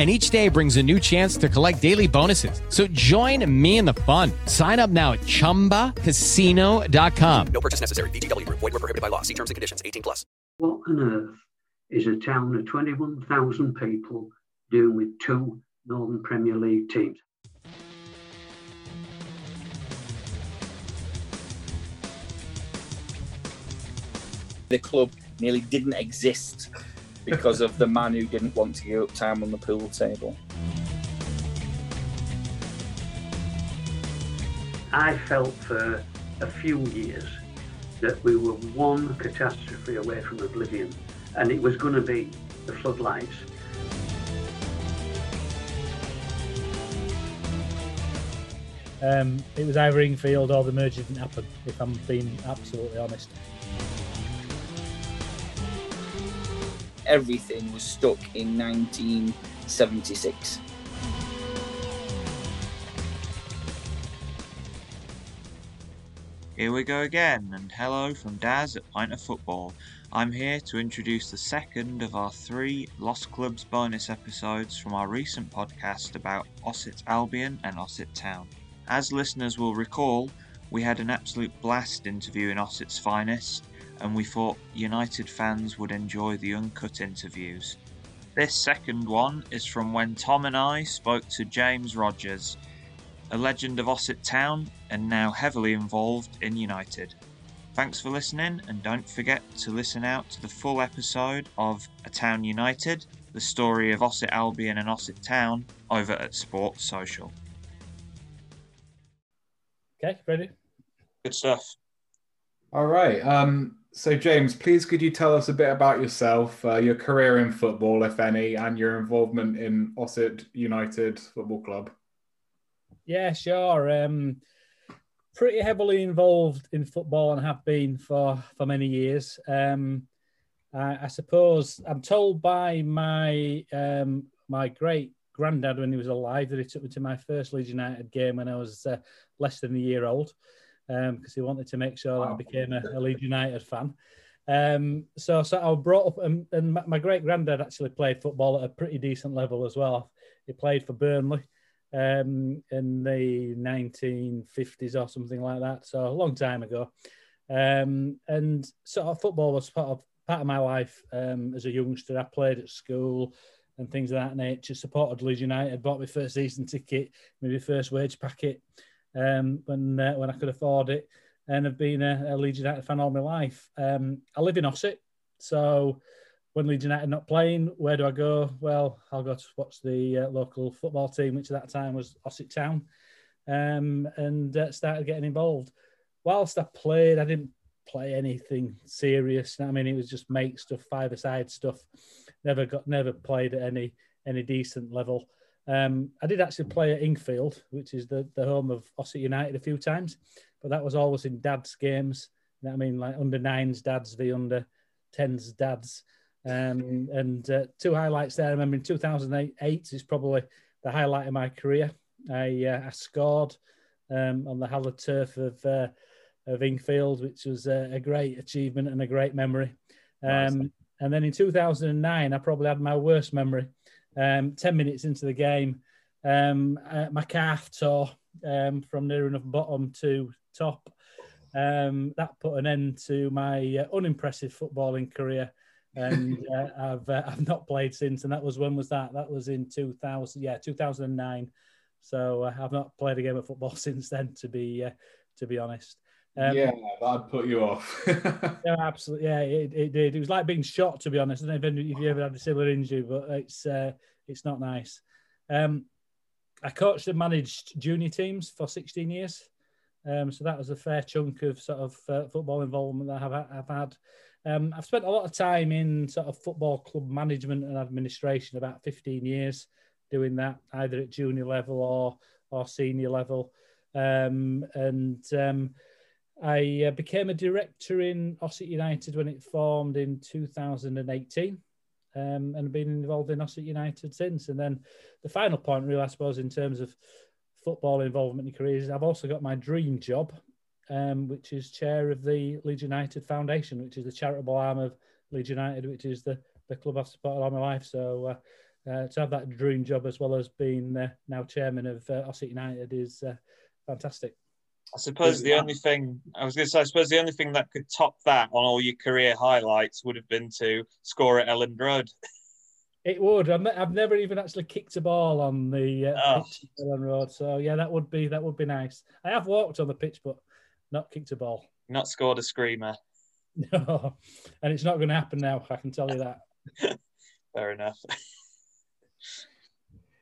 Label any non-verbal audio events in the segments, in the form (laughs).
and each day brings a new chance to collect daily bonuses. So join me in the fun. Sign up now at ChumbaCasino.com. No purchase necessary. VGW. Void were prohibited by law. See terms and conditions. 18 plus. What on earth is a town of 21,000 people doing with two Northern Premier League teams? The club nearly didn't exist because of the man who didn't want to give up time on the pool table. I felt for a few years that we were one catastrophe away from oblivion, and it was going to be the floodlights. Um, it was either Ingfield or the merger didn't happen, if I'm being absolutely honest. Everything was stuck in 1976. Here we go again, and hello from Daz at Pint of Football. I'm here to introduce the second of our three Lost Clubs bonus episodes from our recent podcast about Ossett Albion and Ossett Town. As listeners will recall, we had an absolute blast interviewing Ossett's finest, and we thought United fans would enjoy the uncut interviews. This second one is from when Tom and I spoke to James Rogers, a legend of Ossett Town and now heavily involved in United. Thanks for listening, and don't forget to listen out to the full episode of A Town United, the story of Ossett Albion and Ossett Town, over at Sports Social. Okay, ready? Good stuff. All right. Um, so, James, please could you tell us a bit about yourself, uh, your career in football, if any, and your involvement in Ossett United Football Club? Yeah, sure. Um, pretty heavily involved in football and have been for for many years. Um, I, I, suppose I'm told by my um, my great granddad when he was alive that he took me to my first Leeds United game when I was uh, less than a year old because um, he wanted to make sure that I became a, a Leeds United fan. Um, so, so I was brought up, and, and my, my great granddad actually played football at a pretty decent level as well. He played for Burnley um, in the 1950s or something like that, so a long time ago. Um, and sort of football was part of part of my life um, as a youngster. I played at school and things of that nature. Supported Leeds United, bought my first season ticket, maybe first wage packet um, when uh, when I could afford it, and I've been a, a Leeds United fan all my life. Um, I live in Ossett, so when Leeds United not playing, where do I go? Well, I'll go to watch the uh, local football team, which at that time was Ossett Town, um, and uh, started getting involved. Whilst I played, I didn't play anything serious. I mean, it was just make stuff, five-a-side stuff. Never got, never played at any any decent level. Um, I did actually play at Ingfield, which is the, the home of Ossett United, a few times, but that was always in dad's games. I mean, like under nines dads v under tens dads. Um, and uh, two highlights there. I remember in 2008 is probably the highlight of my career. I, uh, I scored um, on the hallowed turf of uh, of Ingfield, which was a, a great achievement and a great memory. Um, and then in 2009, I probably had my worst memory. Um, 10 minutes into the game, um, uh, my calf tore um, from near enough bottom to top. Um, that put an end to my uh, unimpressive footballing career. And (laughs) uh, I've, uh, I've not played since. And that was when was that? That was in 2000, yeah, 2009. So uh, I've not played a game of football (laughs) since then, to be uh, to be honest. Um, yeah, that'd put you off. (laughs) yeah, absolutely. Yeah, it, it did. It was like being shot, to be honest. I don't know if you ever had a similar injury, but it's uh, it's not nice. Um, I coached and managed junior teams for 16 years. Um, so that was a fair chunk of sort of uh, football involvement that I've, I've had. Um, I've spent a lot of time in sort of football club management and administration, about 15 years doing that, either at junior level or or senior level. Um, and um, I uh, became a director in Ossett United when it formed in 2018. Um, and have been involved in Ossett United since. And then the final point, really, I suppose, in terms of football involvement in careers, I've also got my dream job, um, which is chair of the Leeds United Foundation, which is the charitable arm of Leeds United, which is the, the club I've supported all my life. So uh, uh, to have that dream job as well as being uh, now chairman of uh, Ossett United is uh, fantastic. I suppose the only thing I was going to say, I suppose the only thing that could top that on all your career highlights would have been to score at Elland Road. It would. I've never even actually kicked a ball on the uh, oh. pitch at Elland Road, so yeah, that would be that would be nice. I have walked on the pitch, but not kicked a ball. Not scored a screamer. (laughs) No, and it's not going to happen now. I can tell you that. (laughs) Fair enough. (laughs)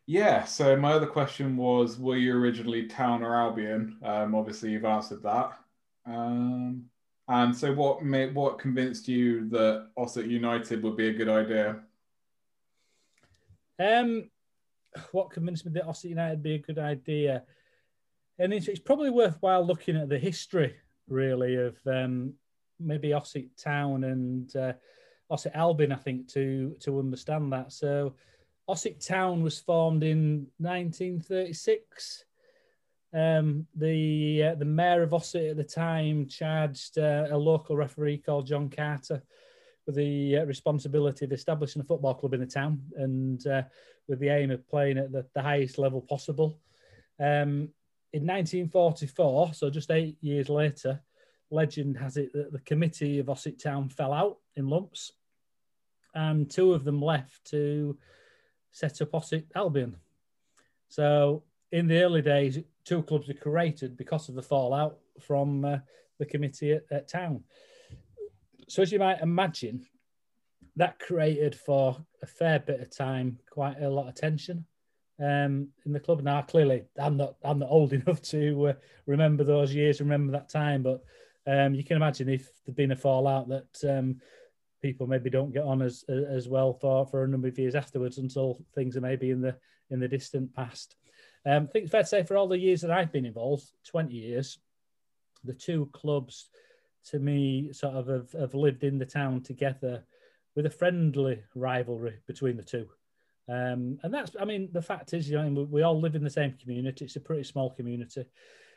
Yeah. So my other question was, were you originally Town or Albion? Um, obviously, you've answered that. Um, and so, what made what convinced you that Ossett United would be a good idea? Um, what convinced me that Ossett United would be a good idea? And it's, it's probably worthwhile looking at the history, really, of um, maybe Ossett Town and uh, Ossett Albion. I think to to understand that. So Ossett Town was formed in 1936. Um, the uh, the mayor of Ossett at the time charged uh, a local referee called John Carter with the uh, responsibility of establishing a football club in the town and uh, with the aim of playing at the, the highest level possible. Um, in 1944, so just eight years later, legend has it that the committee of Ossett Town fell out in lumps, and two of them left to set up Ossett Albion. So in the early days, two clubs were created because of the fallout from uh, the committee at, at, town. So as you might imagine, that created for a fair bit of time quite a lot of tension um, in the club. Now, clearly, I'm not I'm not old (laughs) enough to uh, remember those years, remember that time, but um, you can imagine if there'd been a fallout that um, people maybe don't get on as as well for for a number of years afterwards until things are maybe in the in the distant past. Um, I think it's fair to say for all the years that I've been involved, 20 years, the two clubs to me sort of have, have lived in the town together with a friendly rivalry between the two. Um, and that's, I mean, the fact is, you know, we all live in the same community. It's a pretty small community.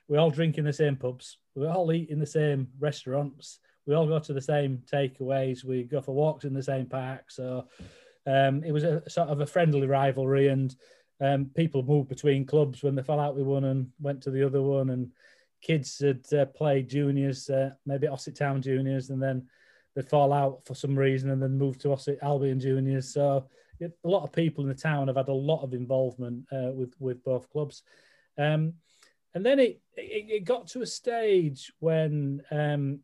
We all drink in the same pubs. We all eat in the same restaurants we all go to the same takeaways. We go for walks in the same park. So um, it was a sort of a friendly rivalry, and um, people moved between clubs when they fell out with one and went to the other one. And kids had uh, played juniors, uh, maybe Ossett Town juniors, and then they'd fall out for some reason and then move to Ossett Albion juniors. So it, a lot of people in the town have had a lot of involvement uh, with with both clubs. Um, and then it, it, it got to a stage when um,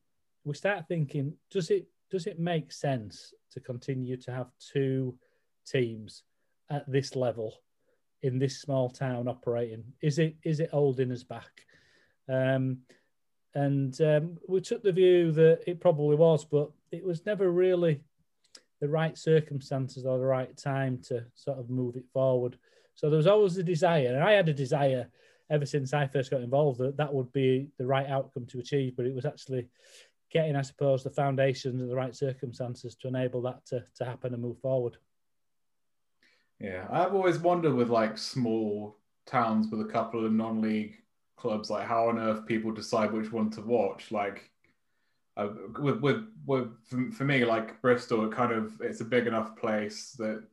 we start thinking, does it does it make sense to continue to have two teams at this level in this small town operating? Is it is it holding us back? Um, and um, we took the view that it probably was, but it was never really the right circumstances or the right time to sort of move it forward. So there was always a desire, and I had a desire ever since I first got involved that that would be the right outcome to achieve. But it was actually getting, I suppose, the foundations and the right circumstances to enable that to, to happen and move forward. Yeah, I've always wondered with like small towns with a couple of non-league clubs, like how on earth people decide which one to watch. Like uh, with with with for, for me, like Bristol, it kind of it's a big enough place that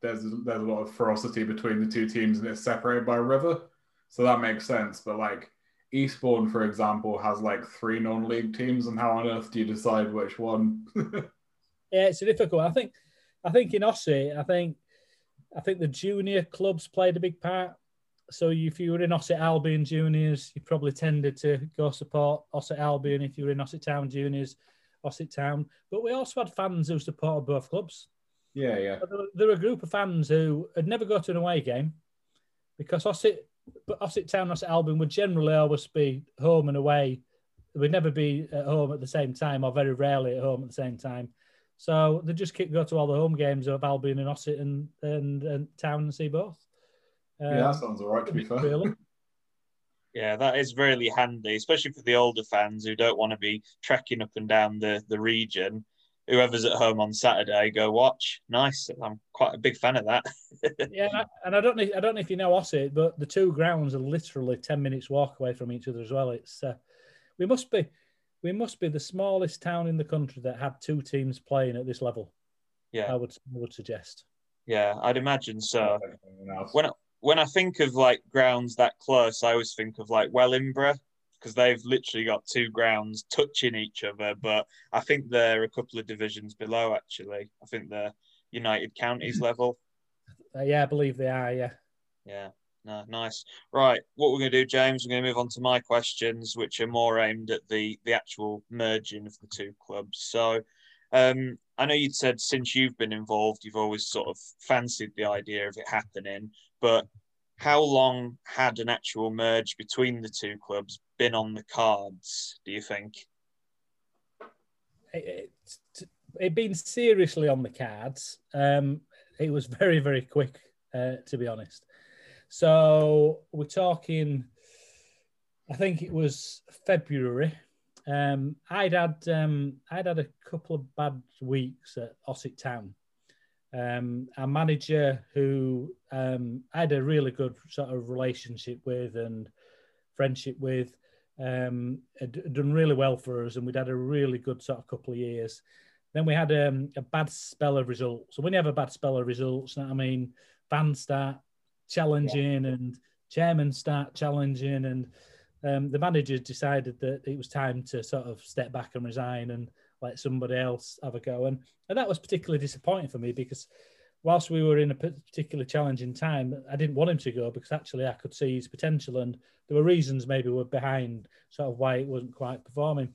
there's there's a lot of ferocity between the two teams, and it's separated by a river, so that makes sense. But like Eastbourne, for example, has like three non-league teams, and how on earth do you decide which one? (laughs) yeah, it's difficult. I think, I think in Ossett, I think, I think the junior clubs played a big part. So if you were in Ossett Albion juniors, you probably tended to go support Ossett Albion. If you were in Ossett Town juniors, Ossett Town. But we also had fans who supported both clubs. Yeah, yeah. There, were a group of fans who had never go to an away game because Ossett but Ossett Town, and Ossett Albion would generally always be home and away. We'd never be at home at the same time, or very rarely at home at the same time. So they just keep go to all the home games of Albion and Ossett and and, and Town and see both. Um, yeah, that sounds all right. To be fair. Really. Yeah, that is really handy, especially for the older fans who don't want to be trekking up and down the, the region whoever's at home on Saturday, go watch. Nice. I'm quite a big fan of that. (laughs) yeah, and I don't know. I don't know if you know Ossett, but the two grounds are literally ten minutes walk away from each other as well. It's uh, we must be we must be the smallest town in the country that had two teams playing at this level. Yeah, I would I would suggest. Yeah, I'd imagine so. When I, when I think of like grounds that close, I always think of like Wellingborough because they've literally got two grounds touching each other. But I think they're a couple of divisions below. Actually, I think they're United Counties level. Uh, yeah, I believe they are. Yeah. Yeah. No, nice. Right. What we're going to do, James, we're going to move on to my questions, which are more aimed at the the actual merging of the two clubs. So, um, I know you'd said since you've been involved, you've always sort of fancied the idea of it happening. But how long had an actual merge between the two clubs been on the cards, do you think? It, it, it been seriously on the cards. Um, it was very, very quick, uh, to be honest. So we're talking, I think it was February. Um, I'd had um, I'd had a couple of bad weeks at Ossett Town. Um, our manager, who um, I had a really good sort of relationship with and friendship with, um, had done really well for us, and we'd had a really good sort of couple of years. Then we had um, a bad spell of results. So when you have a bad spell of results, I mean, fans start challenging yeah. and chairman start challenging, and um, the manager decided that it was time to sort of step back and resign and let somebody else have a go. And, and that was particularly disappointing for me because whilst we were in a particularly challenging time, I didn't want him to go because actually I could see his potential and there were reasons maybe were behind sort of why it wasn't quite performing.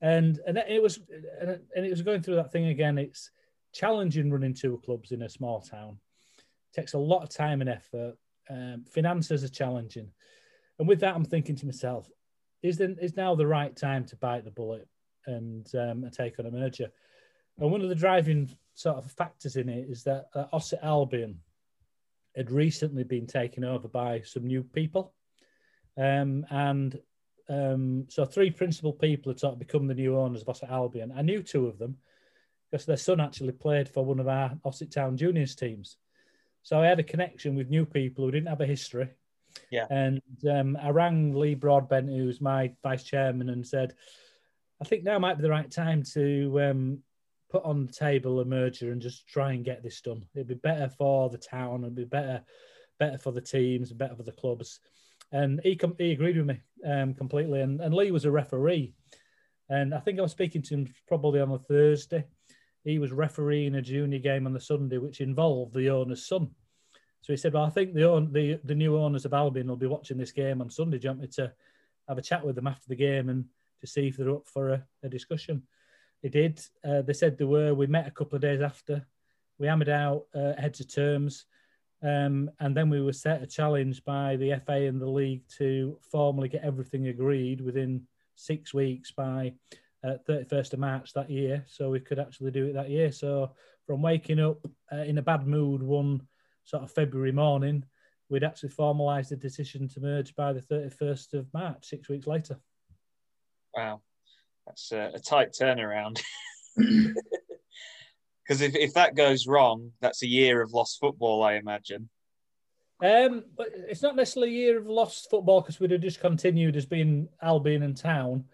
And and it was and it was going through that thing again. It's challenging running two clubs in a small town. It takes a lot of time and effort. Um, finances are challenging, and with that, I'm thinking to myself, is then is now the right time to bite the bullet and um, take on a merger? And one of the driving sort of factors in it is that uh, Ossett Albion had recently been taken over by some new people. Um, and um, so three principal people had sort of become the new owners of Ossett Albion. I knew two of them because their son actually played for one of our Ossett Town juniors teams. So I had a connection with new people who didn't have a history. Yeah. And um, I rang Lee Broadbent, who's my vice chairman, and said, I think now might be the right time to um, put on the table a merger and just try and get this done. It'd be better for the town. It'd be better, better for the teams, better for the clubs. And he com- he agreed with me um, completely. And, and Lee was a referee, and I think I was speaking to him probably on a Thursday. He was refereeing a junior game on the Sunday, which involved the owner's son. So he said, "Well, I think the own, the the new owners of Albion will be watching this game on Sunday. Do you want me to have a chat with them after the game and to see if they're up for a, a discussion?" They did. Uh, they said they were. We met a couple of days after. We hammered out uh, heads of terms. Um, and then we were set a challenge by the FA and the league to formally get everything agreed within six weeks by uh, 31st of March that year. So we could actually do it that year. So from waking up uh, in a bad mood one sort of February morning, we'd actually formalised the decision to merge by the 31st of March, six weeks later. Wow, that's a, a tight turnaround. (laughs) (clears throat) Because if, if that goes wrong, that's a year of lost football, I imagine. Um, but it's not necessarily a year of lost football because we'd have just continued as being Albion and Town.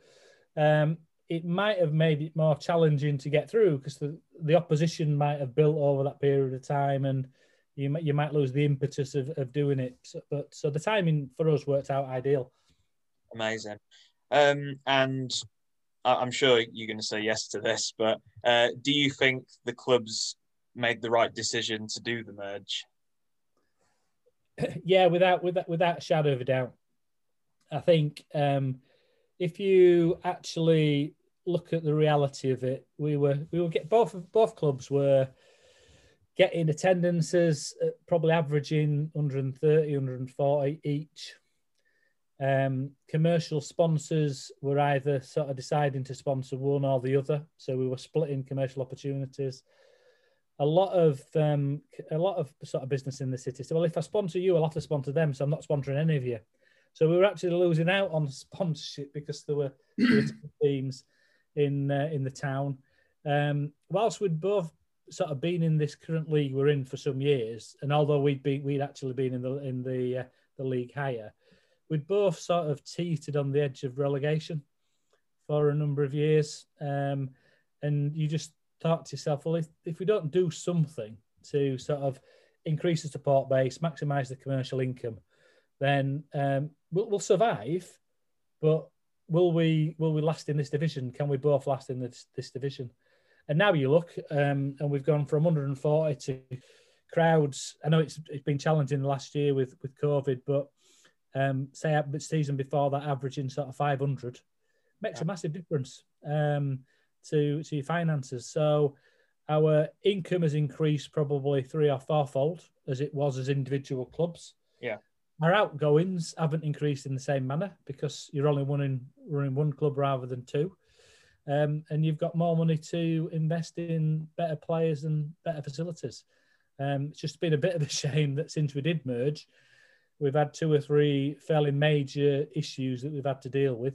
Um, it might have made it more challenging to get through because the, the opposition might have built over that period of time and you might, you might lose the impetus of, of doing it. So, but so the timing for us worked out ideal. Amazing. Um, and I'm sure you're going to say yes to this, but uh, do you think the clubs made the right decision to do the merge? (laughs) yeah, without without without a shadow of a doubt. I think um, if you actually look at the reality of it, we were we were get both both clubs were getting attendances at probably averaging 130, 140 each. Um, commercial sponsors were either sort of deciding to sponsor one or the other, so we were splitting commercial opportunities a lot of um, a lot of sort of business in the city. So, well, if I sponsor you, I'll have to sponsor them. So I'm not sponsoring any of you. So we were actually losing out on sponsorship because there were, (clears throat) teams in uh, in the town. Um, whilst we'd both sort of been in this current league we're in for some years, and although we'd be we'd actually been in the in the uh, the league higher, we'd both sort of teetered on the edge of relegation for a number of years. Um, and you just thought to yourself, well, if, if we don't do something to sort of increase the support base, maximise the commercial income, then um, we'll, we'll survive. But will we will we last in this division? Can we both last in this, this division? And now you look, um, and we've gone from 140 to crowds. I know it's it's been challenging the last year with with COVID, but um, say the season before that, averaging sort of 500 makes a massive difference. Um, to to your finances. So our income has increased probably three or fourfold as it was as individual clubs. Yeah. Our outgoings haven't increased in the same manner because you're only running running one club rather than two. Um, and you've got more money to invest in better players and better facilities. Um, it's just been a bit of a (laughs) shame that since we did merge, we've had two or three fairly major issues that we've had to deal with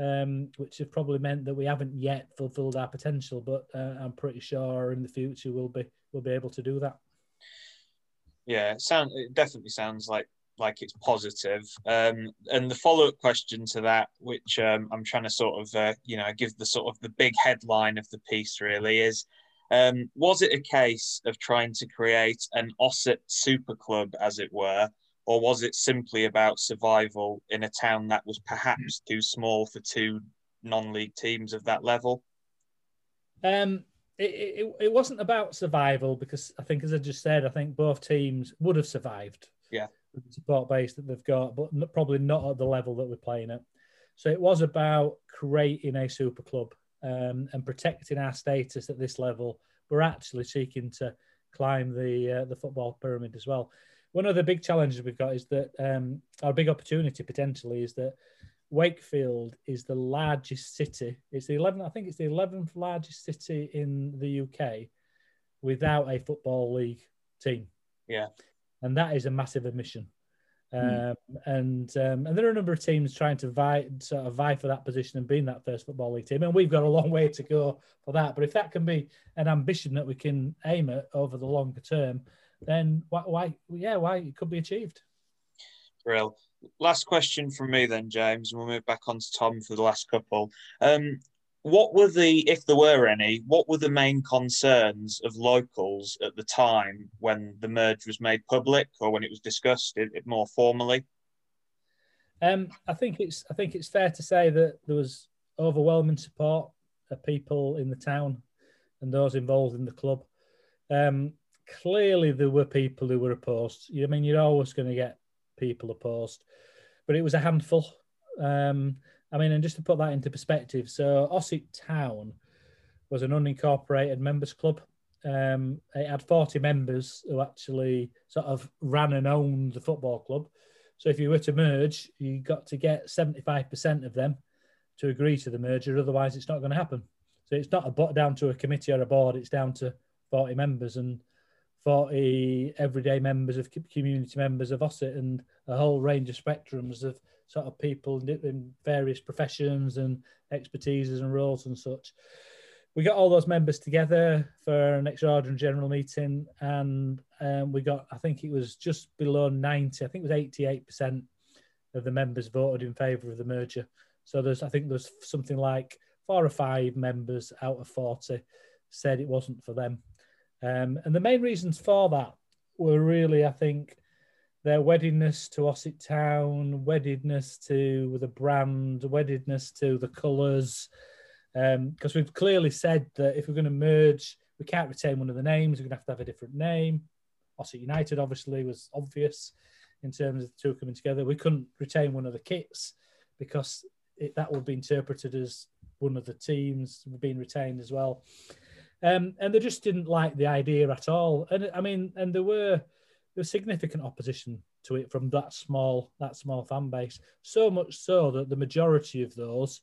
um, which have probably meant that we haven't yet fulfilled our potential. But uh, I'm pretty sure in the future we'll be we'll be able to do that. Yeah, it sound it definitely sounds like like it's positive. Um, and the follow up question to that, which um, I'm trying to sort of uh, you know give the sort of the big headline of the piece really is. Um, was it a case of trying to create an Ossett super club, as it were, or was it simply about survival in a town that was perhaps too small for two non-league teams of that level? Um, it, it, it wasn't about survival because I think, as I just said, I think both teams would have survived. Yeah, with the support base that they've got, but probably not at the level that we're playing at. So it was about creating a super club um, and protecting our status at this level. We're actually seeking to climb the uh, the football pyramid as well one of the big challenges we've got is that um, our big opportunity potentially is that Wakefield is the largest city. It's the 11th, I think it's the 11th largest city in the UK without a football league team. Yeah. And that is a massive omission. Mm. Um, and um, and there are a number of teams trying to vie sort of vie for that position and being that first football league team, and we've got a long way to go for that. But if that can be an ambition that we can aim at over the longer term, then why, why yeah, why it could be achieved. Real. Last question from me then, James, and we'll move back on to Tom for the last couple. Um, what were the, if there were any, what were the main concerns of locals at the time when the merge was made public or when it was discussed it, it more formally? Um, I think it's I think it's fair to say that there was overwhelming support of people in the town and those involved in the club. Um, clearly there were people who were opposed. I mean, you're always going to get people opposed, but it was a handful. Um, I mean, and just to put that into perspective, so Ossett Town was an unincorporated members club. Um, it had 40 members who actually sort of ran and owned the football club. So if you were to merge, you got to get 75% of them to agree to the merger. Otherwise, it's not going to happen. So it's not a down to a committee or a board. It's down to 40 members. And 40 everyday members of community members of Ossett and a whole range of spectrums of sort of people in various professions and expertises and roles and such. we got all those members together for an extraordinary general meeting, and um, we got, I think it was just below 90, I think it was 88% of the members voted in favour of the merger. So there's, I think there's something like four or five members out of 40 said it wasn't for them. Um, and the main reasons for that were really, I think, their weddedness to Ossett Town, weddedness to the brand, weddedness to the colours, because um, we've clearly said that if we're going to merge, we can't retain one of the names. We're going to have to have a different name. Ossett United obviously was obvious in terms of the two coming together. We couldn't retain one of the kits because it, that would be interpreted as one of the teams being retained as well. Um, and they just didn't like the idea at all. And I mean, and there were there was significant opposition to it from that small that small fan base. So much so that the majority of those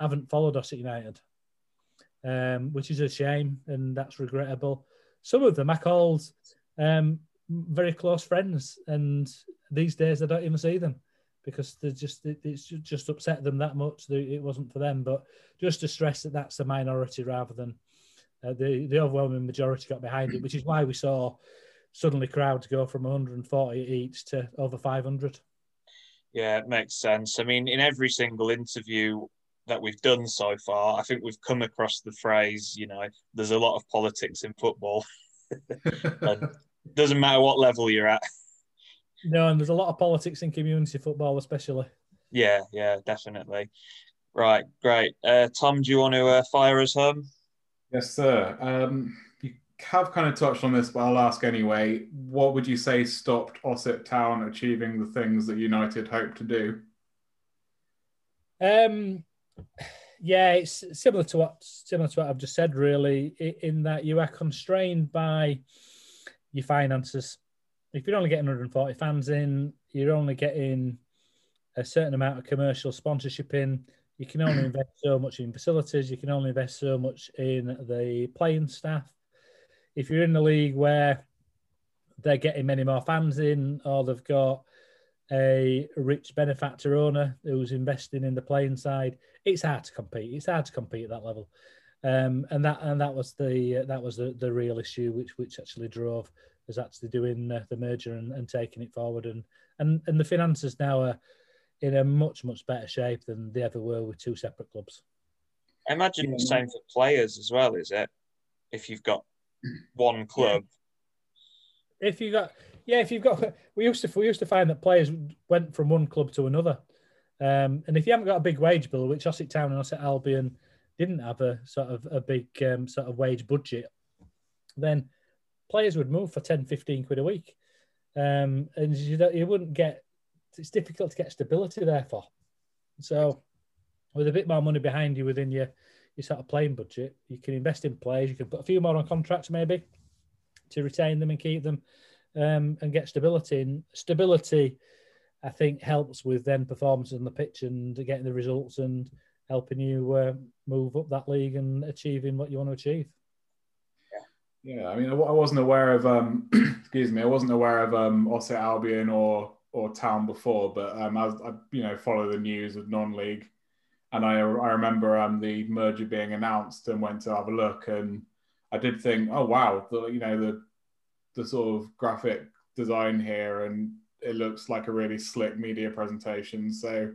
haven't followed us at United, um, which is a shame and that's regrettable. Some of them I called um, very close friends, and these days I don't even see them because they just it, it's just upset them that much that it wasn't for them. But just to stress that that's the minority rather than uh, the the overwhelming majority got behind it, which is why we saw suddenly crowds go from 140 each to over 500. Yeah, it makes sense. I mean, in every single interview that we've done so far, I think we've come across the phrase, you know, there's a lot of politics in football. (laughs) doesn't matter what level you're at. No, and there's a lot of politics in community football, especially. Yeah, yeah, definitely. Right, great. Uh, Tom, do you want to uh, fire us home? Yes, sir. Um, you have kind of touched on this, but I'll ask anyway. What would you say stopped Ossett Town achieving the things that United hoped to do? Um, yeah, it's similar to what similar to what I've just said. Really, in that you are constrained by your finances. If you're only getting 140 fans in, you're only getting a certain amount of commercial sponsorship in. You can only invest so much in facilities. You can only invest so much in the playing staff. If you're in the league where they're getting many more fans in, or they've got a rich benefactor owner who's investing in the playing side, it's hard to compete. It's hard to compete at that level, um, and that and that was the uh, that was the, the real issue which which actually drove us actually doing uh, the merger and, and taking it forward, and and and the finances now are in a much much better shape than they ever were with two separate clubs. I imagine yeah. the same for players as well, is it? If you've got one club. If you got yeah, if you've got, we used to we used to find that players went from one club to another, um, and if you haven't got a big wage bill, which Ossett Town and Ossett Albion didn't have a sort of a big um, sort of wage budget, then players would move for 10, 15 quid a week, um, and you you wouldn't get. It's difficult to get stability, therefore. So, with a bit more money behind you within your your sort of playing budget, you can invest in players. You can put a few more on contracts, maybe, to retain them and keep them um, and get stability. And stability, I think, helps with then performance on the pitch and getting the results and helping you uh, move up that league and achieving what you want to achieve. Yeah, Yeah. I mean, I wasn't aware of, um, (clears throat) excuse me, I wasn't aware of um, Ossett Albion or or Town before, but um, I, I, you know, follow the news of non-league, and I I remember um, the merger being announced and went to have a look, and I did think, oh wow, the, you know, the the sort of graphic design here, and it looks like a really slick media presentation. So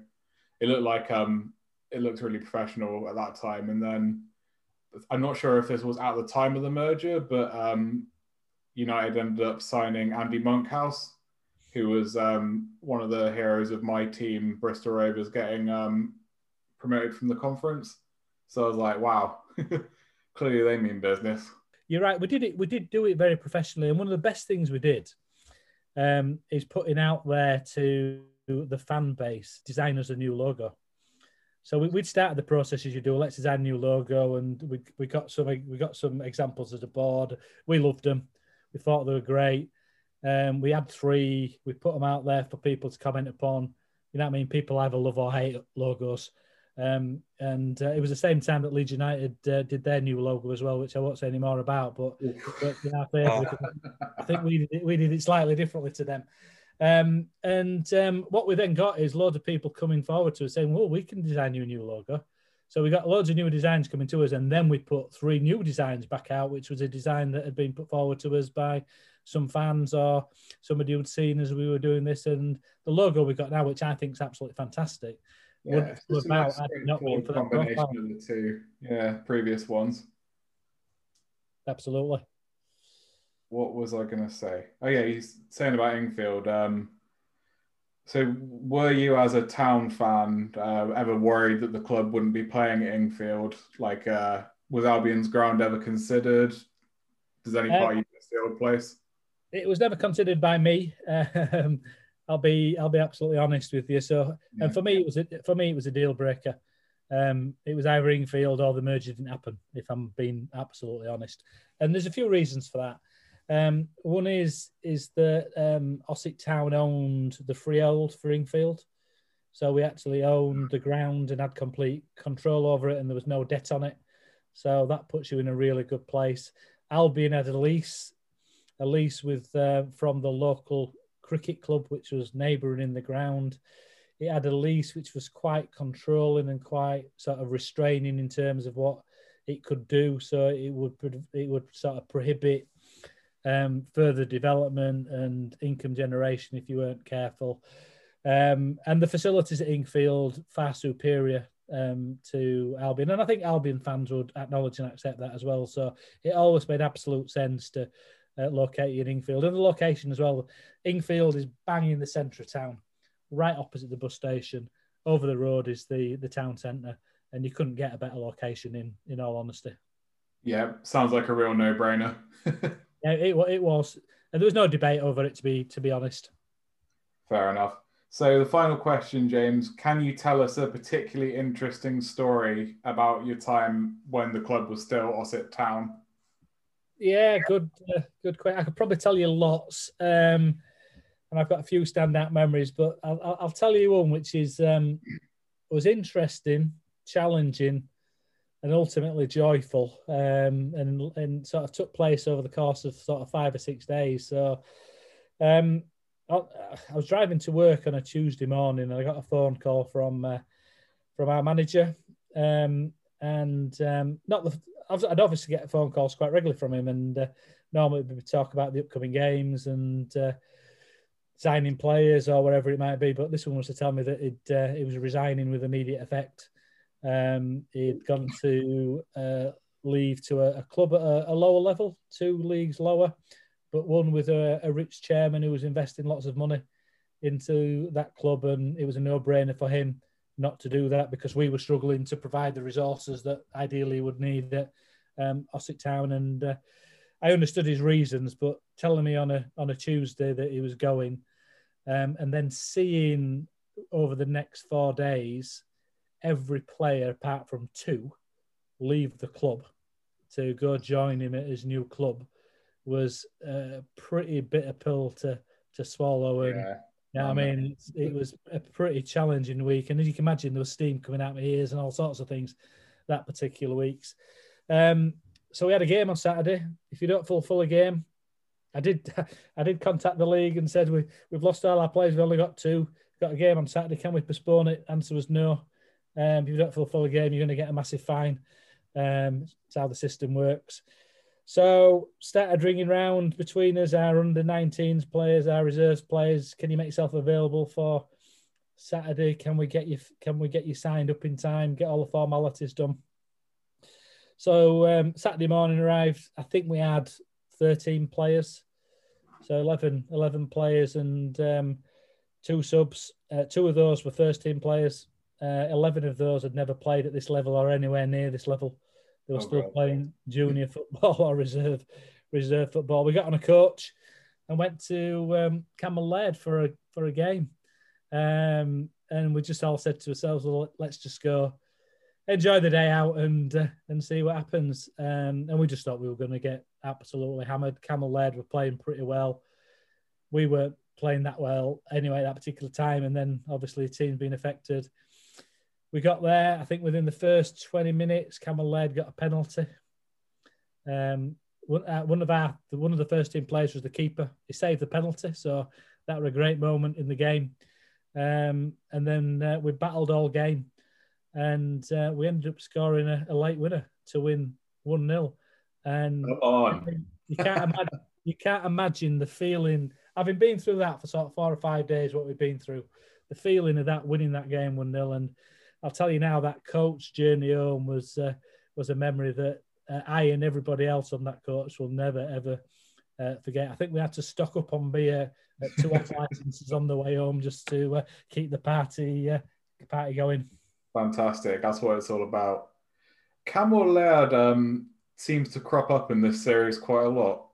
it looked like um, it looked really professional at that time. And then I'm not sure if this was at the time of the merger, but um, United ended up signing Andy Monkhouse, who was um, one of the heroes of my team, Bristol Rovers, getting um, promoted from the conference. So I was like, wow, (laughs) clearly they mean business you're right. We did it. We did do it very professionally, and one of the best things we did um, is putting out there to the fan base design us a new logo. So we, would started the process as you do. Let's design a new logo, and we, we got some we got some examples of the board. We loved them. We thought they were great. Um, we had three. We put them out there for people to comment upon. You know what I mean? People either love or hate logos. Um, and uh, it was the same time that Leeds United uh, did their new logo as well, which I won't say any more about. But, but you know, I think we did, it, we did it slightly differently to them. Um, and um, what we then got is loads of people coming forward to us saying, "Well, we can design you a new logo." So we got loads of new designs coming to us, and then we put three new designs back out, which was a design that had been put forward to us by some fans or somebody who'd seen as we were doing this. And the logo we got now, which I think is absolutely fantastic, Yeah, it's have just a out nice not combination profile. of the two, yeah, previous ones. Absolutely. What was I going to say? Oh yeah, he's saying about Ingfield. Um, so were you, as a town fan, uh, ever worried that the club wouldn't be playing at Ingfield? Like, uh, was Albion's ground ever considered? Does any Uh, part of you miss the old place? It was never considered by me. Um, I'll be I'll be absolutely honest with you. So, Yeah. and for me, it was a, for me it was a deal breaker. Um, it was either Ingfield or the merger didn't happen. If I'm being absolutely honest, and there's a few reasons for that. Um, one is is that um, Ossett Town owned the freehold for Ingfield, so we actually owned the ground and had complete control over it, and there was no debt on it. So that puts you in a really good place. Albion had a lease, a lease with uh, from the local cricket club, which was neighbouring in the ground. It had a lease which was quite controlling and quite sort of restraining in terms of what it could do. So it would it would sort of prohibit um, further development and income generation if you weren't careful. Um, and the facilities at Ingfield far superior um, to Albion, and I think Albion fans would acknowledge and accept that as well. So it always made absolute sense to uh, locate you in Ingfield, and the location as well. Ingfield is bang in the centre of town, right opposite the bus station. Over the road is the the town centre, and you couldn't get a better location in in all honesty. Yeah, sounds like a real no-brainer. (laughs) Yeah, it, it was, and there was no debate over it to be to be honest. Fair enough. So the final question, James, can you tell us a particularly interesting story about your time when the club was still Ossett Town? Yeah, good, uh, good question. I could probably tell you lots, um, and I've got a few standout memories, but I'll, I'll, tell you one which is um, was interesting, challenging, and ultimately joyful, um, and and sort of took place over the course of sort of five or six days. So, um, I, I was driving to work on a Tuesday morning, and I got a phone call from uh, from our manager, um, and um, not the. I'd obviously get phone calls quite regularly from him, and uh, normally we would talk about the upcoming games and uh, signing players or whatever it might be. But this one was to tell me that it uh, was resigning with immediate effect. Um, he'd gone to uh, leave to a, a club at a, a lower level, two leagues lower, but one with a, a rich chairman who was investing lots of money into that club, and it was a no-brainer for him not to do that because we were struggling to provide the resources that ideally would need at um, Town. And uh, I understood his reasons, but telling me on a on a Tuesday that he was going, um, and then seeing over the next four days every player apart from two leave the club to go join him at his new club was a pretty bitter pill to to swallow. And Yeah. I mean, it's, it was a pretty challenging week, and as you can imagine, there was steam coming out my ears and all sorts of things that particular weeks. Um, so we had a game on Saturday. If you don't fulfil a game, I did. (laughs) I did contact the league and said we we've lost all our players. We've only got two. Got a game on Saturday. Can we postpone it? Answer was no. Um, if you don't fulfil a game, you're going to get a massive fine. Um, it's how the system works. So started ringing round between us, our under 19s players, our reserves players. Can you make yourself available for Saturday? Can we get you? Can we get you signed up in time? Get all the formalities done. So um, Saturday morning arrived. I think we had 13 players, so 11, 11 players and um, two subs. Uh, two of those were first team players. Uh, 11 of those had never played at this level or anywhere near this level. They were Oh, still God. playing junior football or reserve reserve football. We got on a coach and went to um, Cammell Laird for a for a game, um, and we just all said to ourselves, "Well, let's just go enjoy the day out and uh, and see what happens." Um, and we just thought we were going to get absolutely hammered. Cammell Laird were playing pretty well. We weren't playing that well anyway at that particular time, and then obviously the team's been affected. We got there. I think within the first twenty minutes, Cammell Laird got a penalty. Um, one, uh, one of our the, one of the first team players was the keeper. He saved the penalty, so that was a great moment in the game. Um, and then uh, we battled all game. and uh, we ended up scoring a, a late winner to win one 0 And you can't imagine you can't imagine the feeling. Having been through that for sort of four or five days, what we've been through, the feeling of that winning that game one 0 and I'll tell you now that coach journey home was uh, was a memory that uh, I and everybody else on that coach will never ever uh, forget. I think we had to stock up on beer at two (laughs) off licenses on the way home just to uh, keep the party uh, party going. Fantastic. That's what it's all about. Cammell Laird um, seems to crop up in this series quite a lot.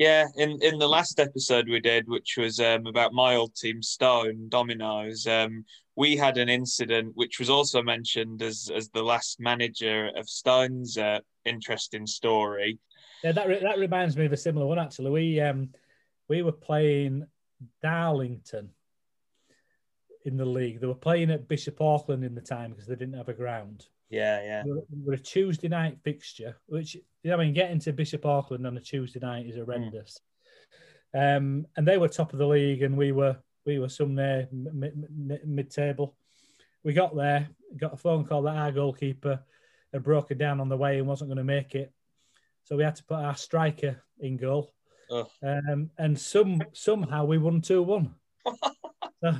Yeah, in, in the last episode we did, which was um, about my old team, Stone Dominoes, um, we had an incident which was also mentioned as, as the last manager of Stone's uh, interesting story. Yeah, that re- that reminds me of a similar one actually. We um we were playing Darlington in the league. They were playing at Bishop Auckland in the time because they didn't have a ground. Yeah, yeah. We were, we were a Tuesday night fixture, which you know, I mean, getting to Bishop Auckland on a Tuesday night is horrendous. Um, and they were top of the league, and we were we were somewhere mid table. We got there, got a phone call that our goalkeeper had broken down on the way and wasn't going to make it. So we had to put our striker in goal. Um, and some somehow we won 2 1. (laughs) so,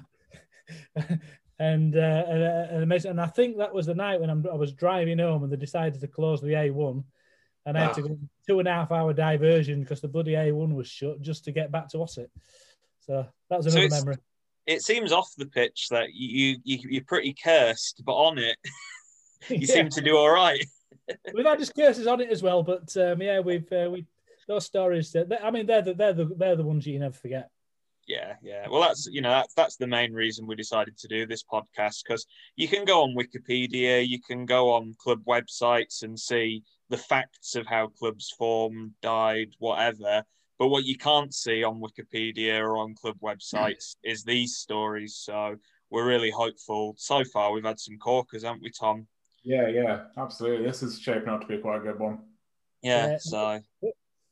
and, uh, and, and I think that was the night when I'm, i was driving home and they decided to close the A1. And I had to go two and a half hour diversion because the bloody A1 was shut just to get back to Ossett. So that was another so memory. It seems off the pitch that you, you you're pretty cursed, but on it, (laughs) you yeah. seem to do all right. (laughs) we've had just curses on it as well, but um, yeah, we've uh, we those stories. Uh, I mean, they're the, they're the they're the ones you never forget. Yeah, yeah. Well, that's you know that's that's the main reason we decided to do this podcast because you can go on Wikipedia, you can go on club websites and see the facts of how clubs formed, died, whatever. But what you can't see on Wikipedia or on club websites is these stories. So we're really hopeful. So far, we've had some corkers, haven't we, Tom? Yeah, yeah, absolutely. This is shaping up to be quite a good one. Yeah. so,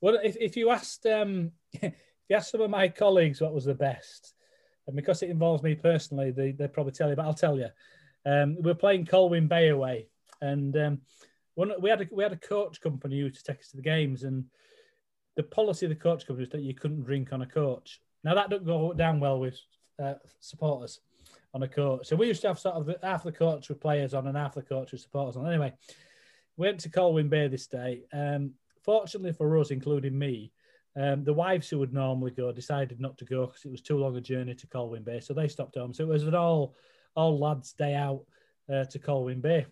well, if, if you asked um, if (laughs) you asked some of my colleagues what was the best, and because it involves me personally, they they probably tell you. But I'll tell you, um, we're playing Colwyn Bay away, and um, one, we had a, we had a coach company who to take us to the games, and the policy of the coach company was that you couldn't drink on a coach. Now that didn't go down well with uh, supporters on a coach. So we used to have sort of the, half the coach with players on and half the coach with supporters on. Anyway, we went to Colwyn Bay this day. Um, fortunately for us, including me, um, the wives who would normally go decided not to go because it was too long a journey to Colwyn Bay, so they stopped home. So it was an all all lads day out uh, to Colwyn Bay.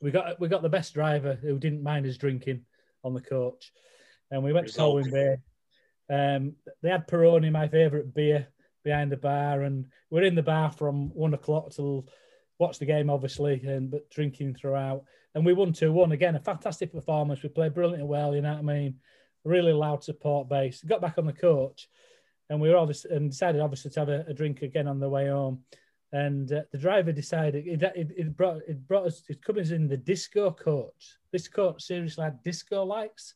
We got we got the best driver who didn't mind us drinking on the coach and we went Result. to Colwyn Bay. Um, they had Peroni, my favourite beer, behind the bar, and we're in the bar from one o'clock till watch the game, obviously, and but drinking throughout. And we won two one again. A fantastic performance. We played brilliantly well. You know what I mean? Really loud support base. Got back on the coach, and we were obviously and decided obviously to have a, a drink again on the way home. And uh, the driver decided it, it, it, brought it brought us it comes in the disco coach. This coach seriously had disco lights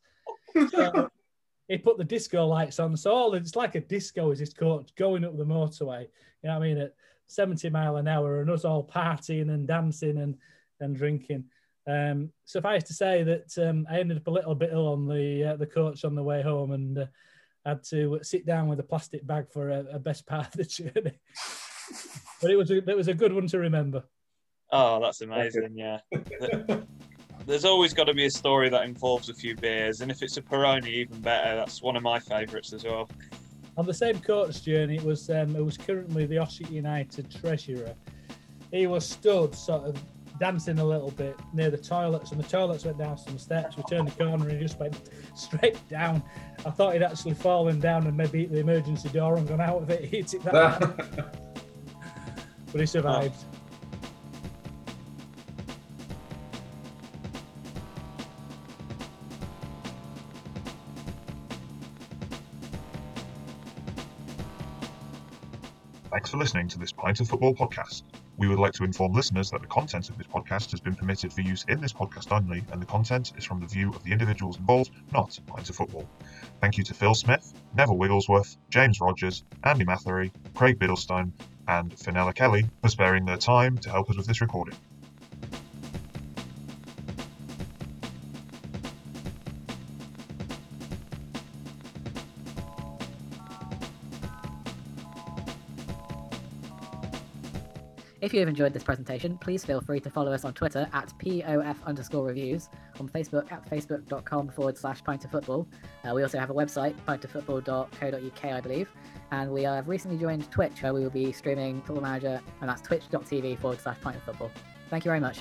so (laughs) he put the disco lights on. So all it's like a disco is his coach going up the motorway. You know what I mean? At 70 mile an hour and us all partying and dancing and, and drinking. Um, suffice to say that um, I ended up a little bit ill on the uh, the coach on the way home and uh, had to sit down with a plastic bag for a, a best part of the journey. (laughs) but it was a, it was a good one to remember. Oh, that's amazing! Yeah. (laughs) there's always got to be a story that involves a few beers, and if it's a Peroni, even better. That's one of my favourites as well. On the same coach journey, it was um, it was currently the Ossett United treasurer. He was stood sort of dancing a little bit near the toilets, and the toilets went down some steps. We turned the corner and he just went (laughs) straight down. I thought he'd actually fallen down and maybe hit the emergency door and gone out of it. (laughs) Hit it that, (laughs) but he survived. Oh. Thanks for listening to this Pint of Football podcast. We would like to inform listeners that the content of this podcast has been permitted for use in this podcast only, and the content is from the view of the individuals involved, not Pint of Football. Thank you to Phil Smith, Neville Wigglesworth, James Rogers, Andy Mathery, Craig Biddlestone, and Finella Kelly for sparing their time to help us with this recording. If you have enjoyed this presentation, please feel free to follow us on Twitter at POF underscore reviews, on Facebook at facebook.com forward slash pint of football. Uh, we also have a website, pintoffootball.co.uk, I believe. And we have recently joined Twitch, where we will be streaming Football Manager, and that's twitch.tv forward slash pint of football. Thank you very much.